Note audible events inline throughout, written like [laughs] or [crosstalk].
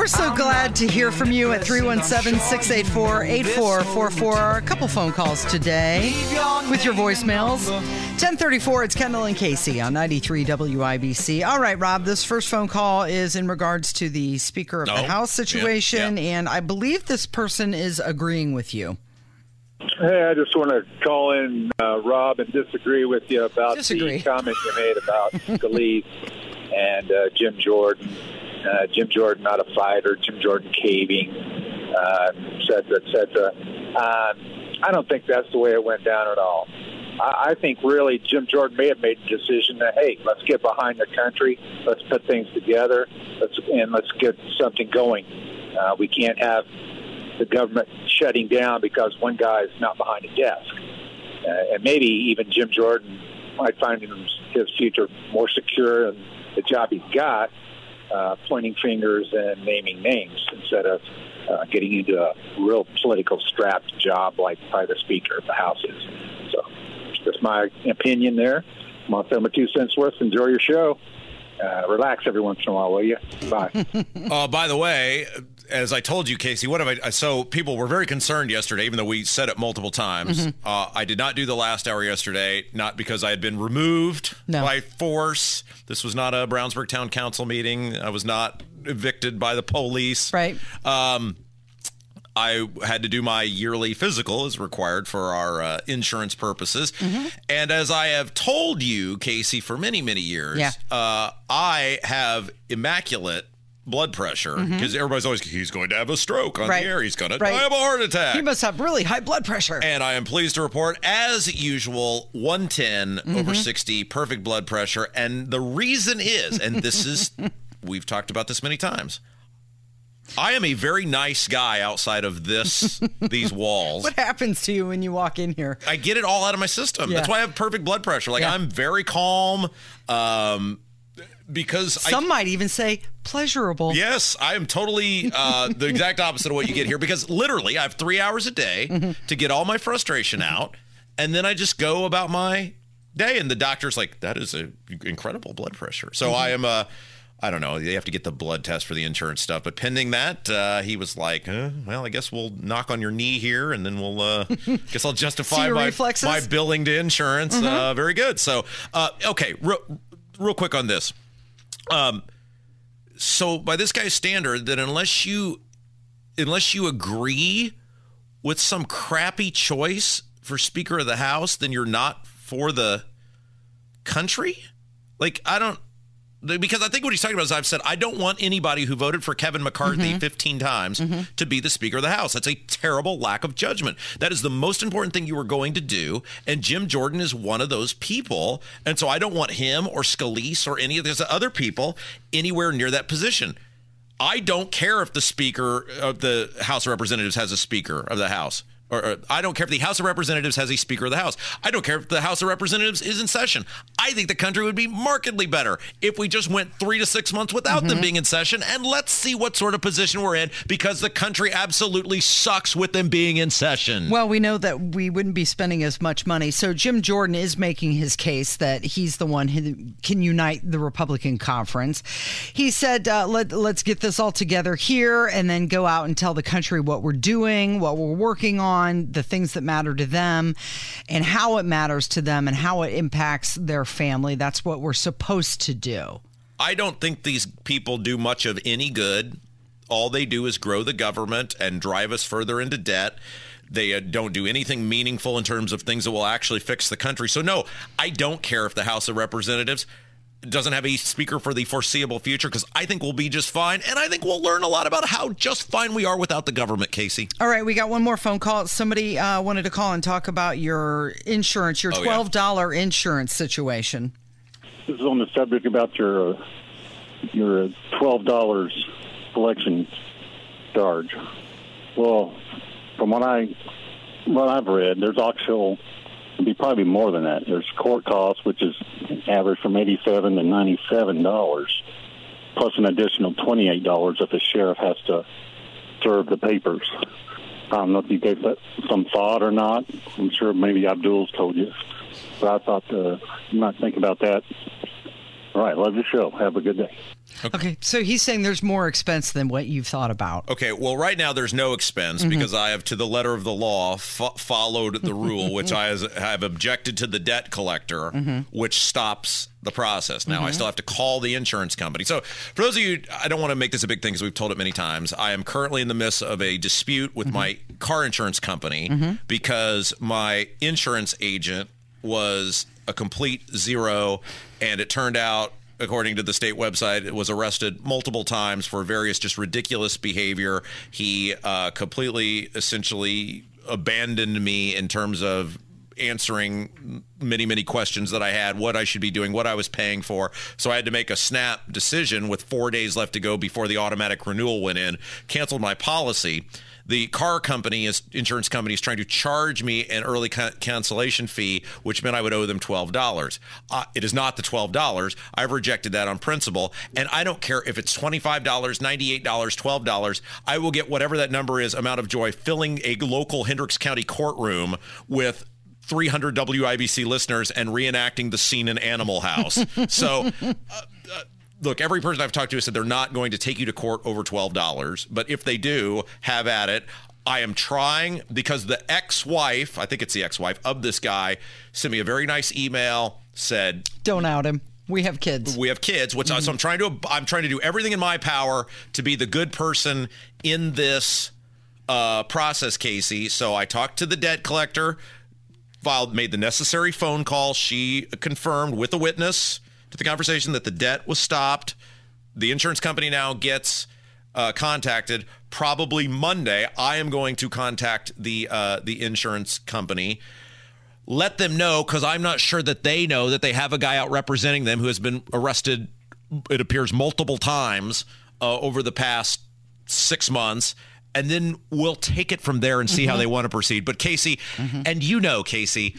We're so glad to hear from you at 317 684 8444. A couple phone calls today with your voicemails. 1034, it's Kendall and Casey on 93 WIBC. All right, Rob, this first phone call is in regards to the Speaker of the Oh, House yeah, situation, and I believe this person is agreeing with you. Hey, I just want to call in, uh, Rob, and disagree with you about Disagree. the comment you made about [laughs] Scalise and uh, Jim Jordan. Uh, Jim Jordan not a fighter, Jim Jordan caving, uh, et cetera, et cetera. Um, I don't think that's the way it went down at all. I, I think really Jim Jordan may have made the decision that hey, let's get behind the country, let's put things together, let's and let's get something going. Uh, we can't have the government shutting down because one guy is not behind a desk. Uh, and maybe even Jim Jordan might find his future more secure in the job he's got, uh, pointing fingers and naming names instead of uh, getting into a real political strapped job like probably the Speaker of the House is. So that's my opinion there. To throw two cents worth. Enjoy your show. Uh, relax every once in a while, will you? Bye. [laughs] Uh, by the way, as I told you, Casey, what have I? So people were very concerned yesterday, even though we said it multiple times. Mm-hmm. Uh, I did not do the last hour yesterday, not because I had been removed No. by force. This was not a Brownsburg Town Council meeting. I was not evicted by the police. Right. Um, I had to do my yearly physical as required for our uh, insurance purposes. Mm-hmm. And as I have told you, Casey, for many, many years, Yeah. uh, I have immaculate blood pressure because everybody's always, he's going to have a stroke on Mm-hmm. Right. the air. He's going Right. to die of a heart attack. he must have really high blood pressure. and I am pleased to report, as usual, 110 Mm-hmm. over 60, perfect blood pressure. And the reason is, and this is, [laughs] we've talked about this many times. I am a very nice guy outside of this, [laughs] these walls. what happens to you when you walk in here? I get it all out of my system. That's why I have perfect blood pressure. Like Yeah. I'm very calm, um, because I, Some might even say pleasurable. Yes, I am totally uh, the [laughs] exact opposite of what you get here because literally I have three hours a day Mm-hmm. to get all my frustration out, and then I just go about my day. And the doctor's like, "That is a incredible blood pressure." So Mm-hmm. I am a. I don't know. They have to get the blood test for the insurance stuff, but pending that, uh, he was like, uh, "Well, I guess we'll knock on your knee here, and then we'll. Uh, [laughs] guess I'll justify my reflexes? my billing to insurance. Uh, very good. So, uh, okay, real, real quick on this. Um, so by this guy's standard, that unless you unless you agree with some crappy choice for Speaker of the House, then you're not for the country. Like I don't because I think what he's talking about is I've said I don't want anybody who voted for Kevin McCarthy mm-hmm. 15 times mm-hmm. to be the Speaker of the House. That's a terrible lack of judgment. That is the most important thing you were going to do, and Jim Jordan is one of those people. And so I don't want him or Scalise or any of those other people anywhere near that position. I don't care if the Speaker uh, of the House of Representatives has a Speaker of the House. Or, or I don't care if the House of Representatives has a Speaker of the House. I don't care if the House of Representatives is in session. I think the country would be markedly better if we just went three to six months without them being in session. And let's see what sort of position we're in because the country absolutely sucks with them being in session. Well, we know that we wouldn't be spending as much money. So Jim Jordan is making his case that he's the one who can unite the Republican conference. He said, uh, Let, let's get this all together here and then go out and tell the country what we're doing, what we're working on, the things that matter to them, and how it matters to them and how it impacts their family. That's what we're supposed to do. I don't think these people do much of any good. All they do is grow the government and drive us further into debt. They uh, don't do anything meaningful in terms of things that will actually fix the country. So, no, I don't care if the House of Representatives doesn't have a speaker for the foreseeable future because I think we'll be just fine. And I think we'll learn a lot about how just fine we are without the government, Casey. All right, we got one more phone call. Somebody uh, wanted to call and talk about your insurance, your Oh, yeah. $12 insurance situation. This is on the subject about your uh, your twelve dollars collection charge. Well, from what I what I've read, there's actual it'd be probably more than that. There's court costs, which is average from eighty seven to ninety seven dollars, plus an additional twenty eight dollars if the sheriff has to serve the papers. I don't know if you gave that some thought or not. I'm sure maybe Abdul's told you, but I thought uh, you might think about that. All right, love your show. Have a good day. Okay, so he's saying there's more expense than what you've thought about. Okay, well, right now there's no expense mm-hmm. because I have, to the letter of the law, fo- followed the [laughs] rule, which I has, have objected to the debt collector, mm-hmm. which stops the process. Now I mm-hmm. still have to call the insurance company. So, for those of you, I don't want to make this a big thing because we've told it many times. I am currently in the midst of a dispute with my car insurance company because my insurance agent was a complete zero, and it turned out according to the state website, it was arrested multiple times for various just ridiculous behavior. He uh, completely, essentially, abandoned me in terms of answering many, many questions that I had, what I should be doing, what I was paying for. So I had to make a snap decision with four days left to go before the automatic renewal went in, canceled my policy. The car company, is insurance company, is trying to charge me an early ca- cancellation fee, which meant I would owe them twelve dollars. Uh, it is not the twelve dollars. I've rejected that on principle, and I don't care if it's twenty five dollars, ninety eight dollars, twelve dollars. I will get whatever that number is, amount of joy, filling a local Hendricks County courtroom with 300 WIBC listeners and reenacting the scene in Animal House. [laughs] So, uh, uh, look, every person I've talked to has said they're not going to take you to court over $12. But if they do, have at it. I am trying because the ex wife, I think it's the ex wife of this guy, sent me a very nice email, said, Don't out him. We have kids. we have kids which so i'm trying to i'm trying to do everything in my power to be the good person in this uh, process casey so i talked to the debt collector filed made the necessary phone call. She confirmed with a witness to the conversation that the debt was stopped. The insurance company now gets uh, contacted probably monday. I am going to contact the uh, the insurance company let them know because I'm not sure that they know that they have a guy out representing them who has been arrested, it appears, multiple times uh, over the past six months. And then we'll take it from there and see how mm-hmm. they want to proceed. But Casey, mm-hmm. and you know, Casey,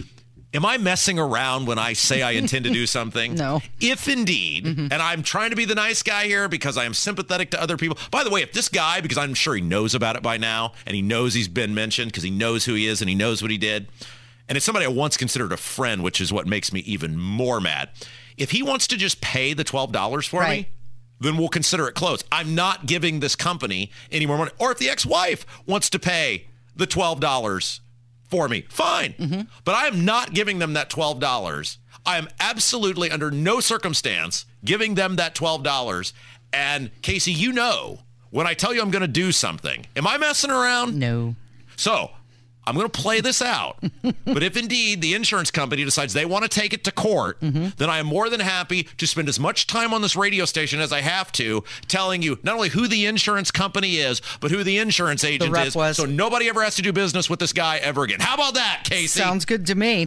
am I messing around when I say I intend to do [laughs] something? No. If indeed, mm-hmm. and I'm trying to be the nice guy here because I am sympathetic to other people. By the way, if this guy, because I'm sure he knows about it by now, and he knows he's been mentioned because he knows who he is and he knows what he did, and it's somebody I once considered a friend, which is what makes me even more mad. If he wants to just pay the $12 for Right. me, then we'll consider it closed. I'm not giving this company any more money. Or if the ex-wife wants to pay the $12 for me, fine. Mm-hmm. But I am not giving them that $12. I am absolutely under no circumstance giving them that $12. And Casey, you know, when I tell you I'm going to do something, am I messing around? No. So I'm going to play this out. [laughs] but if indeed the insurance company decides they want to take it to court, mm-hmm. then I am more than happy to spend as much time on this radio station as I have to telling you not only who the insurance company is, but who the insurance agent rep is. was. So nobody ever has to do business with this guy ever again. How about that, Casey? Sounds good to me.